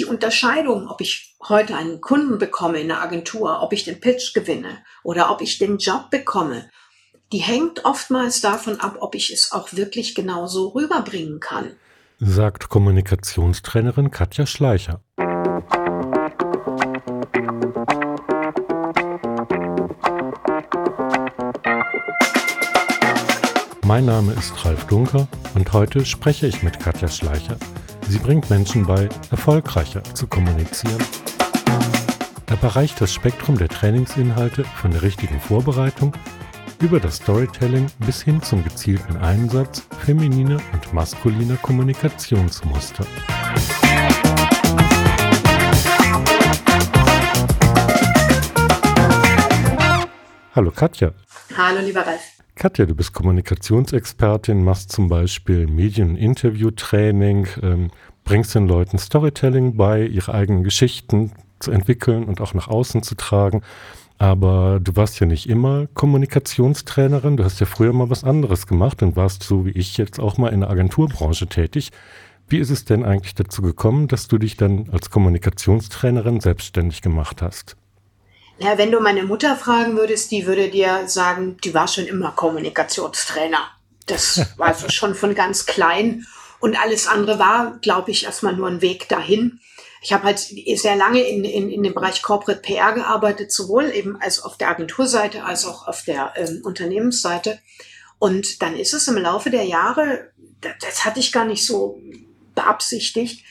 die Unterscheidung, ob ich heute einen Kunden bekomme in der Agentur, ob ich den Pitch gewinne oder ob ich den Job bekomme, die hängt oftmals davon ab, ob ich es auch wirklich genauso rüberbringen kann. Sagt Kommunikationstrainerin Katja Schleicher. Mein Name ist Ralf Dunker und heute spreche ich mit Katja Schleicher. Sie bringt Menschen bei, erfolgreicher zu kommunizieren. Dabei reicht das Spektrum der Trainingsinhalte von der richtigen Vorbereitung über das Storytelling bis hin zum gezielten Einsatz femininer und maskuliner Kommunikationsmuster. Hallo Katja. Hallo lieber Ralf. Katja, du bist Kommunikationsexpertin, machst zum Beispiel Medien-Interview-Training, ähm, bringst den Leuten Storytelling bei, ihre eigenen Geschichten zu entwickeln und auch nach außen zu tragen. Aber du warst ja nicht immer Kommunikationstrainerin. Du hast ja früher mal was anderes gemacht und warst so wie ich jetzt auch mal in der Agenturbranche tätig. Wie ist es denn eigentlich dazu gekommen, dass du dich dann als Kommunikationstrainerin selbstständig gemacht hast? Ja, wenn du meine Mutter fragen würdest, die würde dir sagen, die war schon immer Kommunikationstrainer. Das war also schon von ganz klein. Und alles andere war, glaube ich, erstmal nur ein Weg dahin ich habe halt sehr lange in, in, in dem Bereich Corporate PR gearbeitet, sowohl eben als auf der Agenturseite als auch auf der ähm, Unternehmensseite. Und dann ist es im Laufe der Jahre, das, das hatte ich gar nicht so beabsichtigt,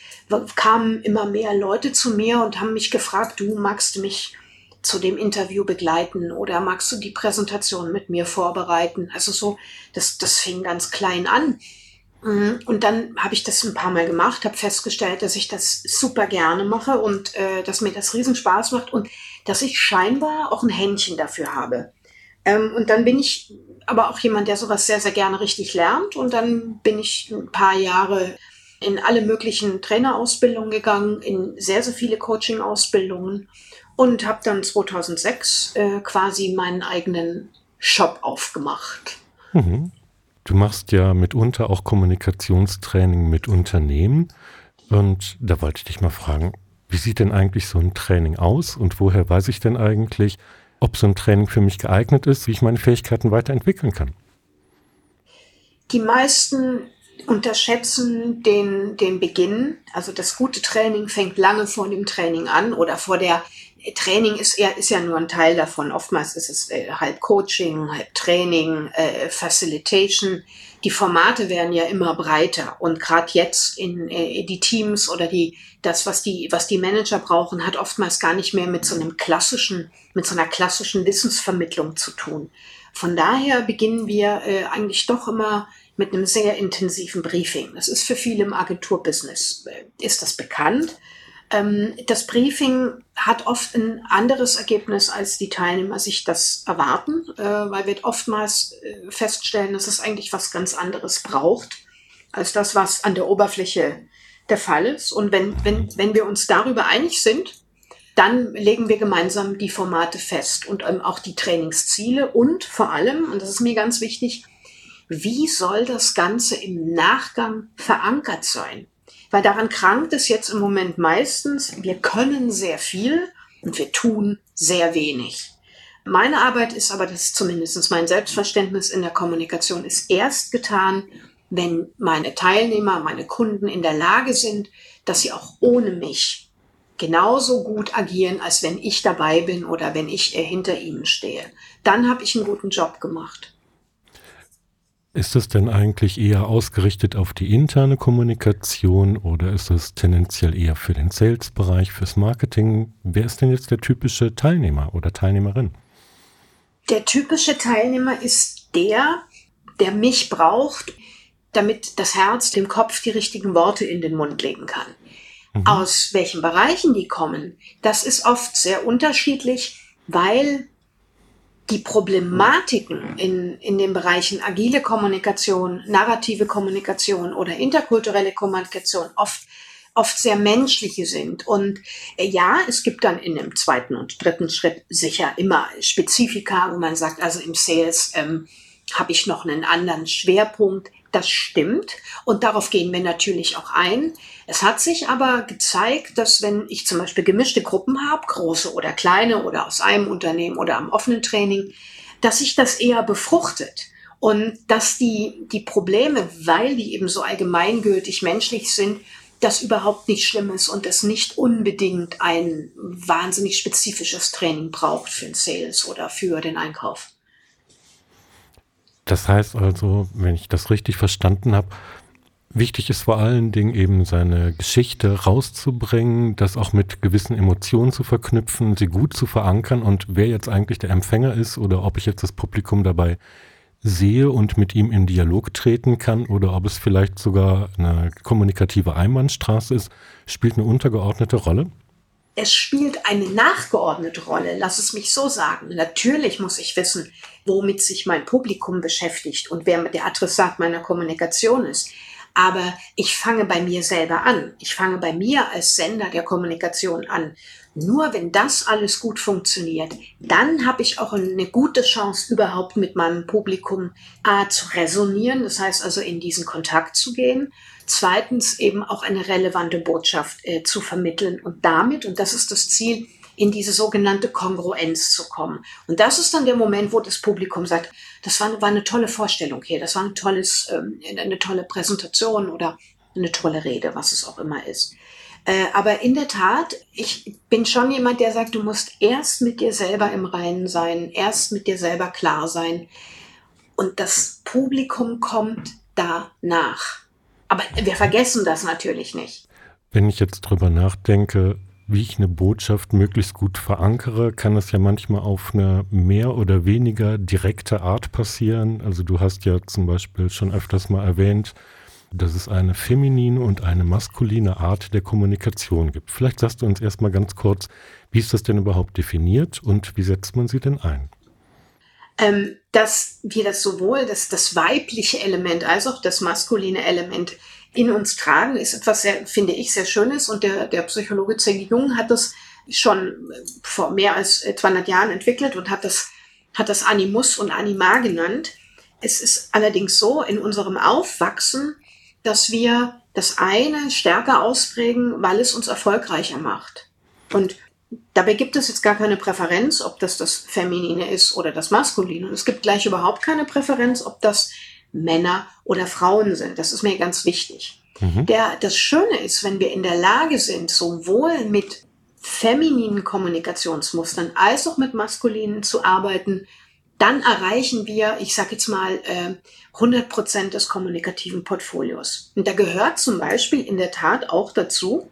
kamen immer mehr Leute zu mir und haben mich gefragt, du magst mich zu dem Interview begleiten oder magst du die Präsentation mit mir vorbereiten? Also so, das, das fing ganz klein an. Mhm. Und dann habe ich das ein paar Mal gemacht, habe festgestellt, dass ich das super gerne mache und äh, dass mir das riesen Spaß macht und dass ich scheinbar auch ein Händchen dafür habe. Ähm, und dann bin ich aber auch jemand, der sowas sehr, sehr gerne richtig lernt. Und dann bin ich ein paar Jahre in alle möglichen Trainerausbildungen gegangen, in sehr, sehr viele Coaching-Ausbildungen und habe dann 2006 äh, quasi meinen eigenen Shop aufgemacht. Mhm. Du machst ja mitunter auch Kommunikationstraining mit Unternehmen. Und da wollte ich dich mal fragen, wie sieht denn eigentlich so ein Training aus und woher weiß ich denn eigentlich, ob so ein Training für mich geeignet ist, wie ich meine Fähigkeiten weiterentwickeln kann? Die meisten unterschätzen den, den Beginn. Also das gute Training fängt lange vor dem Training an oder vor der Training ist, ja, ist ja nur ein Teil davon. Oftmals ist es äh, halb Coaching, halb Training, äh, Facilitation. Die Formate werden ja immer breiter und gerade jetzt in äh, die Teams oder die das, was die was die Manager brauchen, hat oftmals gar nicht mehr mit so einem klassischen mit so einer klassischen Wissensvermittlung zu tun. Von daher beginnen wir äh, eigentlich doch immer mit einem sehr intensiven Briefing. Das ist für viele im Agenturbusiness äh, ist das bekannt. Ähm, das Briefing hat oft ein anderes Ergebnis, als die Teilnehmer sich das erwarten, äh, weil wir oftmals äh, feststellen, dass es eigentlich was ganz anderes braucht, als das, was an der Oberfläche der Fall ist. Und wenn, wenn, wenn wir uns darüber einig sind, dann legen wir gemeinsam die Formate fest und ähm, auch die Trainingsziele und vor allem, und das ist mir ganz wichtig, wie soll das Ganze im Nachgang verankert sein? Weil daran krankt es jetzt im Moment meistens. Wir können sehr viel und wir tun sehr wenig. Meine Arbeit ist aber, das ist zumindest mein Selbstverständnis in der Kommunikation, ist erst getan, wenn meine Teilnehmer, meine Kunden in der Lage sind, dass sie auch ohne mich genauso gut agieren, als wenn ich dabei bin oder wenn ich hinter ihnen stehe. Dann habe ich einen guten Job gemacht. Ist es denn eigentlich eher ausgerichtet auf die interne Kommunikation oder ist es tendenziell eher für den Sales-Bereich, fürs Marketing? Wer ist denn jetzt der typische Teilnehmer oder Teilnehmerin? Der typische Teilnehmer ist der, der mich braucht, damit das Herz dem Kopf die richtigen Worte in den Mund legen kann. Mhm. Aus welchen Bereichen die kommen, das ist oft sehr unterschiedlich, weil die Problematiken in, in den Bereichen agile Kommunikation, narrative Kommunikation oder interkulturelle Kommunikation oft oft sehr menschliche sind. Und äh, ja, es gibt dann in dem zweiten und dritten Schritt sicher immer Spezifika, wo man sagt, also im Sales, ähm, Habe ich noch einen anderen Schwerpunkt? Das stimmt. Und darauf gehen wir natürlich auch ein. Es hat sich aber gezeigt, dass wenn ich zum Beispiel gemischte Gruppen habe, große oder kleine oder aus einem Unternehmen oder am offenen Training, dass sich das eher befruchtet. Und dass die, die Probleme, weil die eben so allgemeingültig menschlich sind, das überhaupt nicht schlimm ist und es nicht unbedingt ein wahnsinnig spezifisches Training braucht für den Sales oder für den Einkauf. Das heißt also, wenn ich das richtig verstanden habe, wichtig ist vor allen Dingen eben seine Geschichte rauszubringen, das auch mit gewissen Emotionen zu verknüpfen, sie gut zu verankern und wer jetzt eigentlich der Empfänger ist oder ob ich jetzt das Publikum dabei sehe und mit ihm in Dialog treten kann oder ob es vielleicht sogar eine kommunikative Einbahnstraße ist, spielt eine untergeordnete Rolle? Es spielt eine nachgeordnete Rolle, lass es mich so sagen. Natürlich muss ich wissen, womit sich mein Publikum beschäftigt und wer der Adressat meiner Kommunikation ist. Aber ich fange bei mir selber an. Ich fange bei mir als Sender der Kommunikation an. Nur wenn das alles gut funktioniert, dann habe ich auch eine gute Chance, überhaupt mit meinem Publikum A zu resonieren, das heißt also in diesen Kontakt zu gehen zweitens eben auch eine relevante Botschaft äh, zu vermitteln und damit, und das ist das Ziel, in diese sogenannte Kongruenz zu kommen. Und das ist dann der Moment, wo das Publikum sagt, das war, war eine tolle Vorstellung hier, das war ein tolles, ähm, eine tolle Präsentation oder eine tolle Rede, was es auch immer ist. Äh, aber in der Tat, ich bin schon jemand, der sagt, du musst erst mit dir selber im Reinen sein, erst mit dir selber klar sein. Und das Publikum kommt danach. Aber wir vergessen das natürlich nicht. Wenn ich jetzt drüber nachdenke, wie ich eine Botschaft möglichst gut verankere, kann das ja manchmal auf eine mehr oder weniger direkte Art passieren. Also du hast ja zum Beispiel schon öfters mal erwähnt, dass es eine feminine und eine maskuline Art der Kommunikation gibt. Vielleicht sagst du uns erstmal ganz kurz, wie ist das denn überhaupt definiert und wie setzt man sie denn ein? Ähm, dass wir das sowohl das, das weibliche Element als auch das maskuline Element in uns tragen, ist etwas sehr, finde ich, sehr Schönes. Und der, der Psychologe Zeng Jung hat das schon vor mehr als 200 Jahren entwickelt und hat das, hat das Animus und Anima genannt. Es ist allerdings so in unserem Aufwachsen, dass wir das eine stärker ausprägen, weil es uns erfolgreicher macht. Und Dabei gibt es jetzt gar keine Präferenz, ob das das Feminine ist oder das Maskuline. Und es gibt gleich überhaupt keine Präferenz, ob das Männer oder Frauen sind. Das ist mir ganz wichtig. Mhm. Der, das Schöne ist, wenn wir in der Lage sind, sowohl mit femininen Kommunikationsmustern als auch mit maskulinen zu arbeiten, dann erreichen wir, ich sage jetzt mal, äh, 100 Prozent des kommunikativen Portfolios. Und da gehört zum Beispiel in der Tat auch dazu,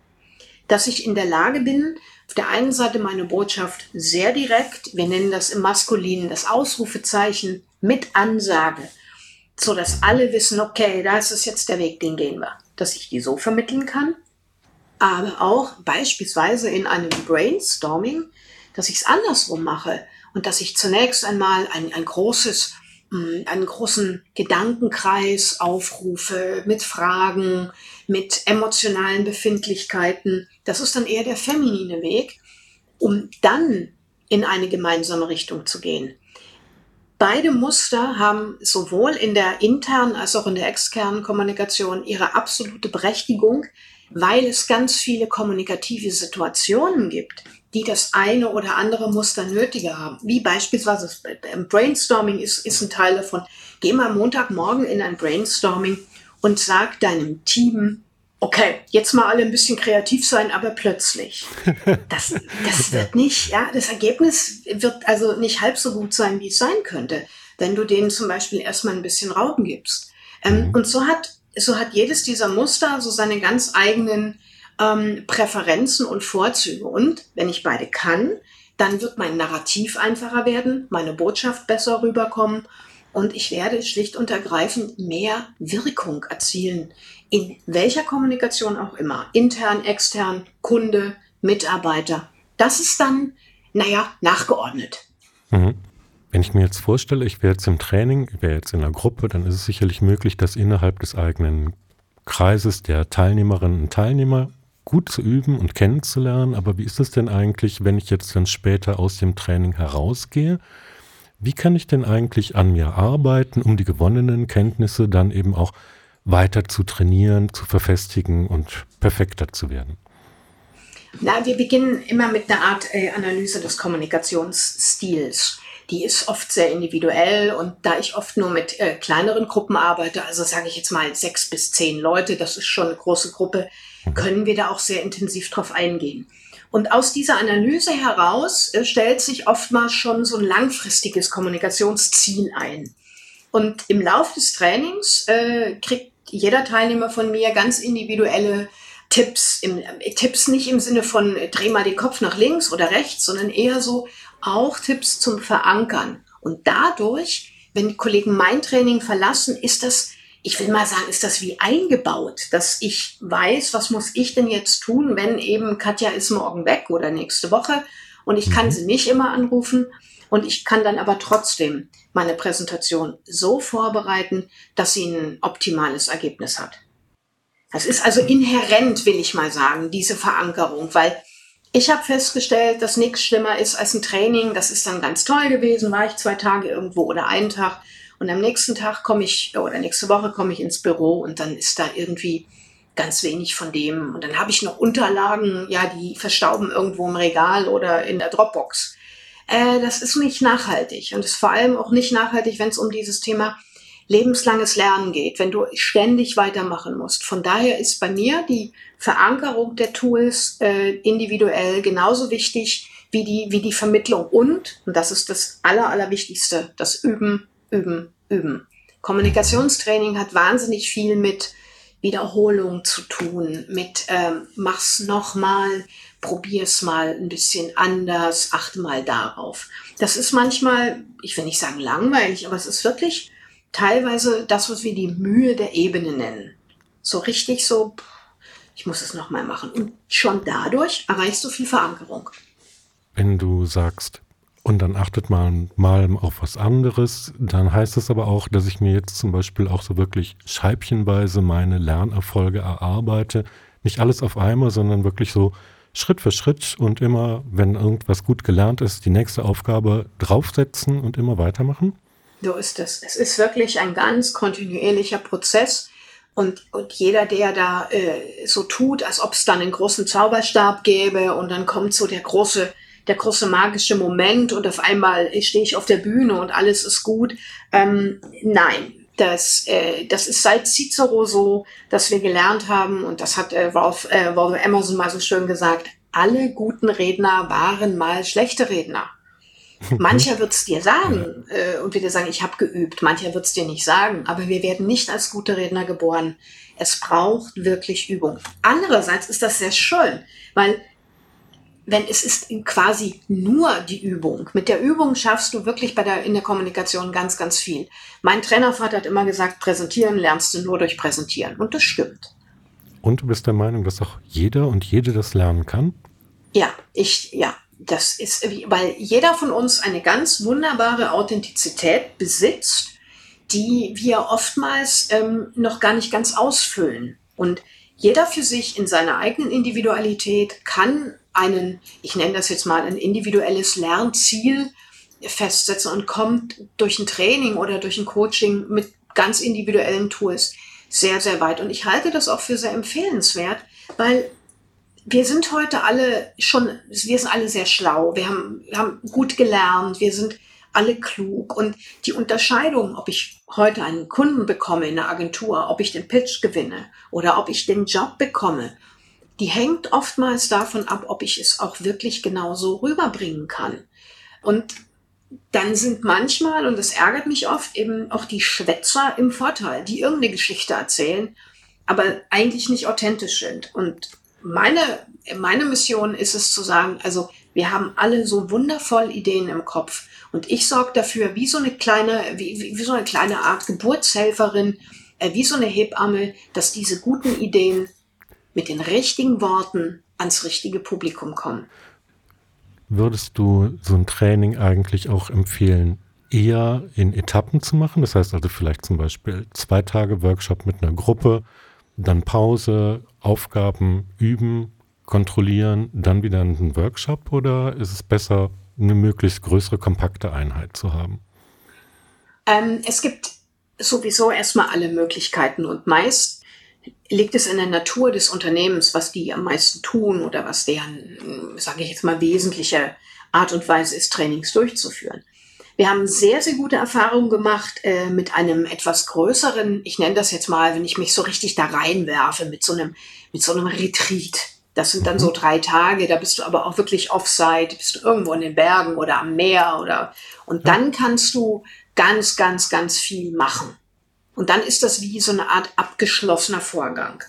dass ich in der Lage bin, auf der einen Seite meine Botschaft sehr direkt, wir nennen das im Maskulinen das Ausrufezeichen mit Ansage, so dass alle wissen, okay, das ist jetzt der Weg, den gehen wir, dass ich die so vermitteln kann, aber auch beispielsweise in einem Brainstorming, dass ich es andersrum mache und dass ich zunächst einmal ein, ein großes einen großen Gedankenkreis aufrufe mit Fragen, mit emotionalen Befindlichkeiten. Das ist dann eher der feminine Weg, um dann in eine gemeinsame Richtung zu gehen. Beide Muster haben sowohl in der internen als auch in der externen Kommunikation ihre absolute Berechtigung, weil es ganz viele kommunikative Situationen gibt, die das eine oder andere Muster nötiger haben. Wie beispielsweise Brainstorming ist, ist ein Teil davon. Geh mal Montagmorgen in ein Brainstorming und sag deinem Team, okay, jetzt mal alle ein bisschen kreativ sein, aber plötzlich. Das, das wird nicht, ja, das Ergebnis wird also nicht halb so gut sein, wie es sein könnte, wenn du denen zum Beispiel erstmal ein bisschen Raum gibst. Ähm, mhm. Und so hat, so hat jedes dieser Muster so seine ganz eigenen ähm, Präferenzen und Vorzüge. Und wenn ich beide kann, dann wird mein Narrativ einfacher werden, meine Botschaft besser rüberkommen und ich werde schlicht und ergreifend mehr Wirkung erzielen. In welcher Kommunikation auch immer. Intern, extern, Kunde, Mitarbeiter. Das ist dann, naja, nachgeordnet. Mhm. Wenn ich mir jetzt vorstelle, ich wäre jetzt im Training, ich wäre jetzt in einer Gruppe, dann ist es sicherlich möglich, dass innerhalb des eigenen Kreises der Teilnehmerinnen und Teilnehmer gut zu üben und kennenzulernen, aber wie ist es denn eigentlich, wenn ich jetzt dann später aus dem Training herausgehe? Wie kann ich denn eigentlich an mir arbeiten, um die gewonnenen Kenntnisse dann eben auch weiter zu trainieren, zu verfestigen und perfekter zu werden? Na, wir beginnen immer mit einer Art äh, Analyse des Kommunikationsstils. Die ist oft sehr individuell und da ich oft nur mit äh, kleineren Gruppen arbeite, also sage ich jetzt mal sechs bis zehn Leute, das ist schon eine große Gruppe, mhm. können wir da auch sehr intensiv drauf eingehen. Und aus dieser Analyse heraus äh, stellt sich oftmals schon so ein langfristiges Kommunikationsziel ein. Und im Laufe des Trainings äh, kriegt jeder Teilnehmer von mir ganz individuelle Tipps. Im, äh, Tipps nicht im Sinne von äh, dreh mal den Kopf nach links oder rechts, sondern eher so auch Tipps zum Verankern. Und dadurch, wenn die Kollegen mein Training verlassen, ist das ich will mal sagen, ist das wie eingebaut, dass ich weiß, was muss ich denn jetzt tun, wenn eben Katja ist morgen weg oder nächste Woche und ich kann mhm. sie nicht immer anrufen und ich kann dann aber trotzdem meine Präsentation so vorbereiten, dass sie ein optimales Ergebnis hat. Das ist also inhärent, will ich mal sagen, diese Verankerung, weil ich habe festgestellt, dass nichts schlimmer ist als ein Training. Das ist dann ganz toll gewesen, war ich zwei Tage irgendwo oder einen Tag und am nächsten Tag komme ich, oder nächste Woche komme ich ins Büro und dann ist da irgendwie ganz wenig von dem. Und dann habe ich noch Unterlagen, ja, die verstauben irgendwo im Regal oder in der Dropbox. Äh, das ist nicht nachhaltig und ist vor allem auch nicht nachhaltig, wenn es um dieses Thema lebenslanges Lernen geht, wenn du ständig weitermachen musst. Von daher ist bei mir die Verankerung der Tools äh, individuell genauso wichtig wie die, wie die Vermittlung und, und das ist das Aller, Allerwichtigste, das Üben üben, üben. Kommunikationstraining hat wahnsinnig viel mit Wiederholung zu tun, mit ähm, mach's nochmal, probier's mal ein bisschen anders, achte mal darauf. Das ist manchmal, ich will nicht sagen langweilig, aber es ist wirklich teilweise das, was wir die Mühe der Ebene nennen. So richtig so, ich muss es nochmal machen. Und schon dadurch erreichst du viel Verankerung. Wenn du sagst, und dann achtet man mal auf was anderes. Dann heißt es aber auch, dass ich mir jetzt zum Beispiel auch so wirklich scheibchenweise meine Lernerfolge erarbeite. Nicht alles auf einmal, sondern wirklich so Schritt für Schritt und immer, wenn irgendwas gut gelernt ist, die nächste Aufgabe draufsetzen und immer weitermachen. So ist es. Es ist wirklich ein ganz kontinuierlicher Prozess. Und, und jeder, der da äh, so tut, als ob es dann einen großen Zauberstab gäbe und dann kommt so der große der große magische Moment und auf einmal stehe ich auf der Bühne und alles ist gut. Ähm, nein, das, äh, das ist seit Cicero so, dass wir gelernt haben, und das hat äh, Wolf, äh, Wolf Emerson mal so schön gesagt, alle guten Redner waren mal schlechte Redner. Mancher wird's dir sagen äh, und wird dir sagen, ich habe geübt. Mancher wird's dir nicht sagen. Aber wir werden nicht als gute Redner geboren. Es braucht wirklich Übung. Andererseits ist das sehr schön, weil wenn es ist quasi nur die Übung. Mit der Übung schaffst du wirklich bei der, in der Kommunikation ganz, ganz viel. Mein Trainervater hat immer gesagt, präsentieren lernst du nur durch Präsentieren. Und das stimmt. Und du bist der Meinung, dass auch jeder und jede das lernen kann? Ja, ich, ja, das ist, weil jeder von uns eine ganz wunderbare Authentizität besitzt, die wir oftmals ähm, noch gar nicht ganz ausfüllen. Und jeder für sich in seiner eigenen Individualität kann einen, ich nenne das jetzt mal ein individuelles Lernziel festsetzen und kommt durch ein Training oder durch ein Coaching mit ganz individuellen Tools sehr, sehr weit. Und ich halte das auch für sehr empfehlenswert, weil wir sind heute alle schon, wir sind alle sehr schlau, wir haben, wir haben gut gelernt, wir sind alle klug. Und die Unterscheidung, ob ich heute einen Kunden bekomme in der Agentur, ob ich den Pitch gewinne oder ob ich den Job bekomme die hängt oftmals davon ab, ob ich es auch wirklich genauso rüberbringen kann. Und dann sind manchmal, und das ärgert mich oft, eben auch die Schwätzer im Vorteil, die irgendeine Geschichte erzählen, aber eigentlich nicht authentisch sind. Und meine, meine Mission ist es zu sagen, also wir haben alle so wundervoll Ideen im Kopf. Und ich sorge dafür, wie so eine kleine, wie, wie, wie so eine kleine Art Geburtshelferin, äh, wie so eine Hebamme, dass diese guten Ideen mit den richtigen Worten ans richtige Publikum kommen. Würdest du so ein Training eigentlich auch empfehlen, eher in Etappen zu machen? Das heißt also vielleicht zum Beispiel zwei Tage Workshop mit einer Gruppe, dann Pause, Aufgaben üben, kontrollieren, dann wieder einen Workshop oder ist es besser, eine möglichst größere, kompakte Einheit zu haben? Ähm, es gibt sowieso erstmal alle Möglichkeiten und meist liegt es in der Natur des Unternehmens, was die am meisten tun oder was deren, sage ich jetzt mal, wesentliche Art und Weise ist, Trainings durchzuführen. Wir haben sehr, sehr gute Erfahrungen gemacht äh, mit einem etwas größeren, ich nenne das jetzt mal, wenn ich mich so richtig da reinwerfe, mit so einem, mit so einem Retreat. Das sind dann so mhm. drei Tage, da bist du aber auch wirklich offside, bist du irgendwo in den Bergen oder am Meer oder, und dann kannst du ganz, ganz, ganz viel machen. Und dann ist das wie so eine Art abgeschlossener Vorgang.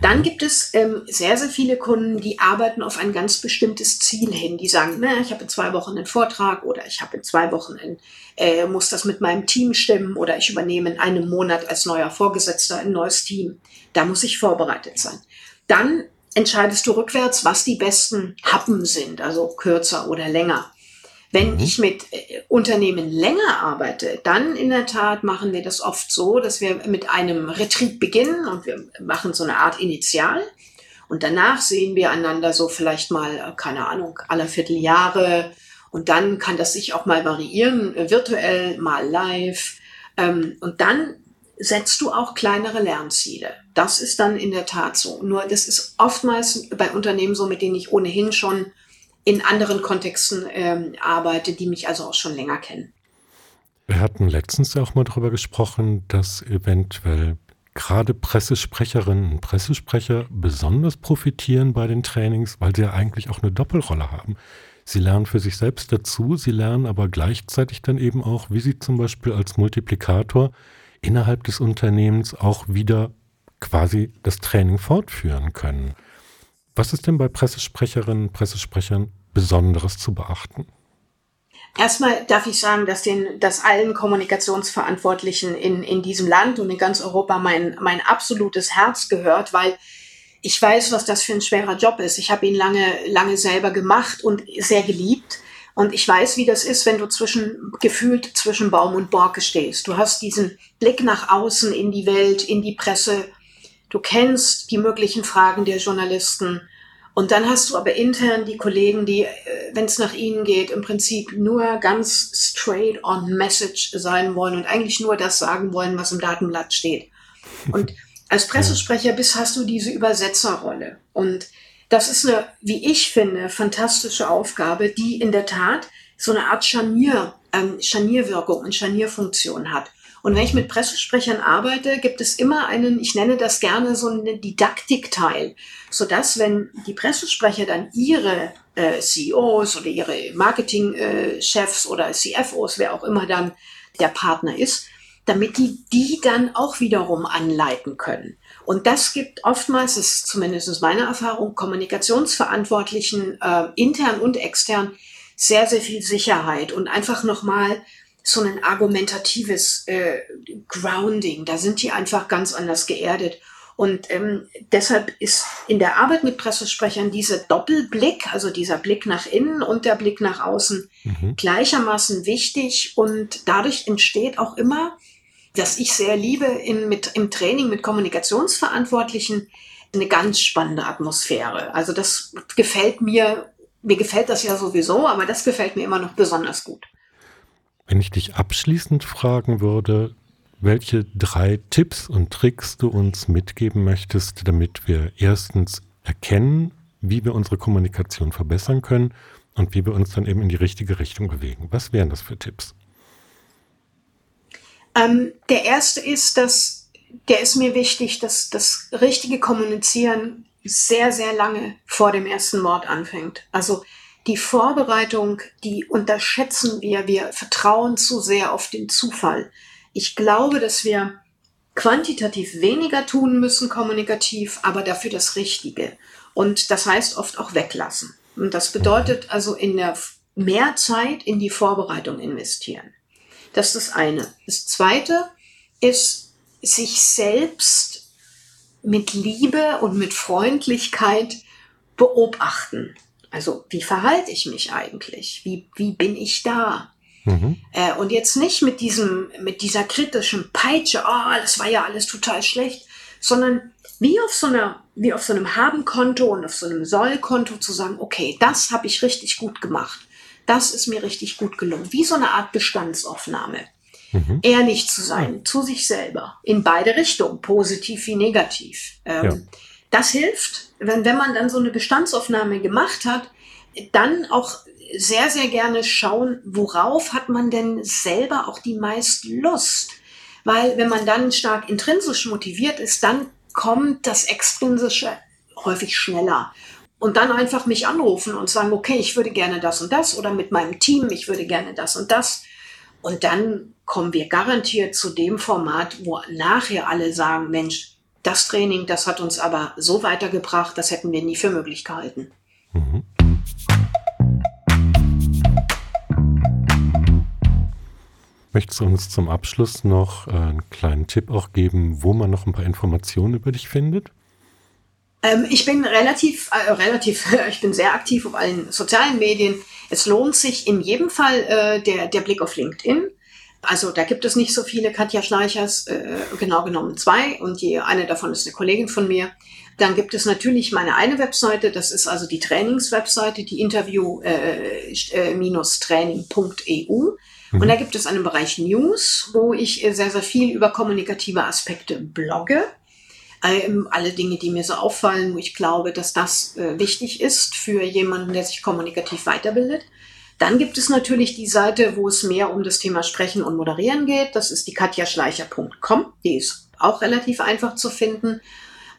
Dann gibt es ähm, sehr, sehr viele Kunden, die arbeiten auf ein ganz bestimmtes Ziel hin. Die sagen, na, ich habe in zwei Wochen einen Vortrag oder ich habe in zwei Wochen ein, äh, muss das mit meinem Team stimmen oder ich übernehme in einem Monat als neuer Vorgesetzter ein neues Team. Da muss ich vorbereitet sein. Dann entscheidest du rückwärts, was die besten Happen sind, also kürzer oder länger. Wenn mhm. ich mit äh, Unternehmen länger arbeite, dann in der Tat machen wir das oft so, dass wir mit einem Retreat beginnen und wir machen so eine Art Initial. Und danach sehen wir einander so vielleicht mal, äh, keine Ahnung, alle Vierteljahre. Und dann kann das sich auch mal variieren, äh, virtuell, mal live. Ähm, und dann setzt du auch kleinere Lernziele. Das ist dann in der Tat so. Nur das ist oftmals bei Unternehmen so, mit denen ich ohnehin schon in anderen Kontexten ähm, arbeite, die mich also auch schon länger kennen. Wir hatten letztens ja auch mal darüber gesprochen, dass eventuell gerade Pressesprecherinnen und Pressesprecher besonders profitieren bei den Trainings, weil sie ja eigentlich auch eine Doppelrolle haben. Sie lernen für sich selbst dazu, sie lernen aber gleichzeitig dann eben auch, wie sie zum Beispiel als Multiplikator innerhalb des Unternehmens auch wieder quasi das Training fortführen können. Was ist denn bei Pressesprecherinnen und Pressesprechern Besonderes zu beachten? Erstmal darf ich sagen, dass, den, dass allen Kommunikationsverantwortlichen in, in diesem Land und in ganz Europa mein, mein absolutes Herz gehört, weil ich weiß, was das für ein schwerer Job ist. Ich habe ihn lange, lange selber gemacht und sehr geliebt. Und ich weiß, wie das ist, wenn du zwischen, gefühlt zwischen Baum und Borke stehst. Du hast diesen Blick nach außen in die Welt, in die Presse. Du kennst die möglichen Fragen der Journalisten. Und dann hast du aber intern die Kollegen, die, äh, wenn es nach ihnen geht, im Prinzip nur ganz straight on message sein wollen und eigentlich nur das sagen wollen, was im Datenblatt steht. Und als Pressesprecher bist, hast du diese Übersetzerrolle. Und das ist eine, wie ich finde, fantastische Aufgabe, die in der Tat so eine Art Scharnier, ähm, Scharnierwirkung und Scharnierfunktion hat. Und wenn ich mit Pressesprechern arbeite, gibt es immer einen, ich nenne das gerne so einen Didaktikteil, sodass wenn die Pressesprecher dann ihre äh, CEOs oder ihre Marketingchefs äh, oder CFOs, wer auch immer dann der Partner ist, damit die die dann auch wiederum anleiten können. Und das gibt oftmals, das ist zumindest meine Erfahrung, Kommunikationsverantwortlichen äh, intern und extern sehr, sehr viel Sicherheit und einfach nochmal so ein argumentatives äh, Grounding. Da sind die einfach ganz anders geerdet. Und ähm, deshalb ist in der Arbeit mit Pressesprechern dieser Doppelblick, also dieser Blick nach innen und der Blick nach außen, mhm. gleichermaßen wichtig. Und dadurch entsteht auch immer, dass ich sehr liebe in, mit, im Training mit Kommunikationsverantwortlichen, eine ganz spannende Atmosphäre. Also das gefällt mir, mir gefällt das ja sowieso, aber das gefällt mir immer noch besonders gut. Wenn ich dich abschließend fragen würde, welche drei Tipps und Tricks du uns mitgeben möchtest, damit wir erstens erkennen, wie wir unsere Kommunikation verbessern können und wie wir uns dann eben in die richtige Richtung bewegen. Was wären das für Tipps? Ähm, der erste ist, dass der ist mir wichtig, dass das richtige Kommunizieren sehr, sehr lange vor dem ersten Wort anfängt. Also die Vorbereitung, die unterschätzen wir. Wir vertrauen zu sehr auf den Zufall. Ich glaube, dass wir quantitativ weniger tun müssen, kommunikativ, aber dafür das Richtige. Und das heißt oft auch weglassen. Und das bedeutet also in der mehr Zeit in die Vorbereitung investieren. Das ist das eine. Das zweite ist, sich selbst mit Liebe und mit Freundlichkeit beobachten. Also wie verhalte ich mich eigentlich? Wie, wie bin ich da? Mhm. Äh, und jetzt nicht mit diesem, mit dieser kritischen Peitsche, oh, das war ja alles total schlecht, sondern wie auf so einer, wie auf so einem Haben-Konto und auf so einem Soll-Konto zu sagen, okay, das habe ich richtig gut gemacht. Das ist mir richtig gut gelungen. Wie so eine Art Bestandsaufnahme. Mhm. Ehrlich zu sein, zu sich selber, in beide Richtungen, positiv wie negativ. Ähm, ja. Das hilft, wenn, wenn man dann so eine Bestandsaufnahme gemacht hat, dann auch sehr, sehr gerne schauen, worauf hat man denn selber auch die meiste Lust. Weil wenn man dann stark intrinsisch motiviert ist, dann kommt das Extrinsische häufig schneller. Und dann einfach mich anrufen und sagen, okay, ich würde gerne das und das oder mit meinem Team, ich würde gerne das und das. Und dann kommen wir garantiert zu dem Format, wo nachher alle sagen, Mensch, das Training, das hat uns aber so weitergebracht, das hätten wir nie für möglich gehalten. Mhm. Möchtest du uns zum Abschluss noch äh, einen kleinen Tipp auch geben, wo man noch ein paar Informationen über dich findet? Ähm, ich bin relativ, äh, relativ, ich bin sehr aktiv auf allen sozialen Medien. Es lohnt sich in jedem Fall äh, der, der Blick auf LinkedIn. Also da gibt es nicht so viele Katja Schleichers, äh, genau genommen zwei und die eine davon ist eine Kollegin von mir. Dann gibt es natürlich meine eine Webseite, das ist also die Trainingswebseite, die interview-training.eu. Äh, Mhm. Und da gibt es einen Bereich News, wo ich äh, sehr, sehr viel über kommunikative Aspekte blogge. Ähm, alle Dinge, die mir so auffallen, wo ich glaube, dass das äh, wichtig ist für jemanden, der sich kommunikativ weiterbildet. Dann gibt es natürlich die Seite, wo es mehr um das Thema Sprechen und Moderieren geht. Das ist die katjaschleicher.com. Die ist auch relativ einfach zu finden.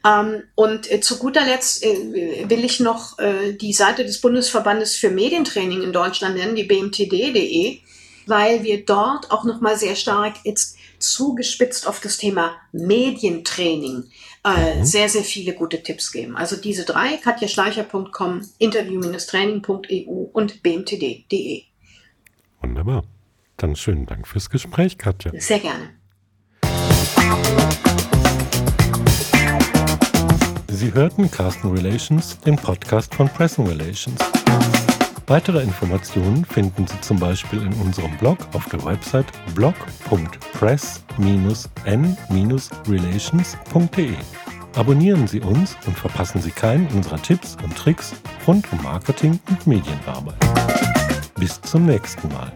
Ähm, und äh, zu guter Letzt äh, will ich noch äh, die Seite des Bundesverbandes für Medientraining in Deutschland nennen, die bmtd.de weil wir dort auch nochmal sehr stark jetzt zugespitzt auf das Thema Medientraining äh, mhm. sehr, sehr viele gute Tipps geben. Also diese drei, katjaschleicher.com, interview-training.eu und bmtd.de. Wunderbar. Dann schönen Dank fürs Gespräch, Katja. Sehr gerne. Sie hörten Carsten Relations, den Podcast von Pressing Relations. Weitere Informationen finden Sie zum Beispiel in unserem Blog auf der Website blog.press-n-relations.de. Abonnieren Sie uns und verpassen Sie keinen unserer Tipps und Tricks rund um Marketing und Medienarbeit. Bis zum nächsten Mal.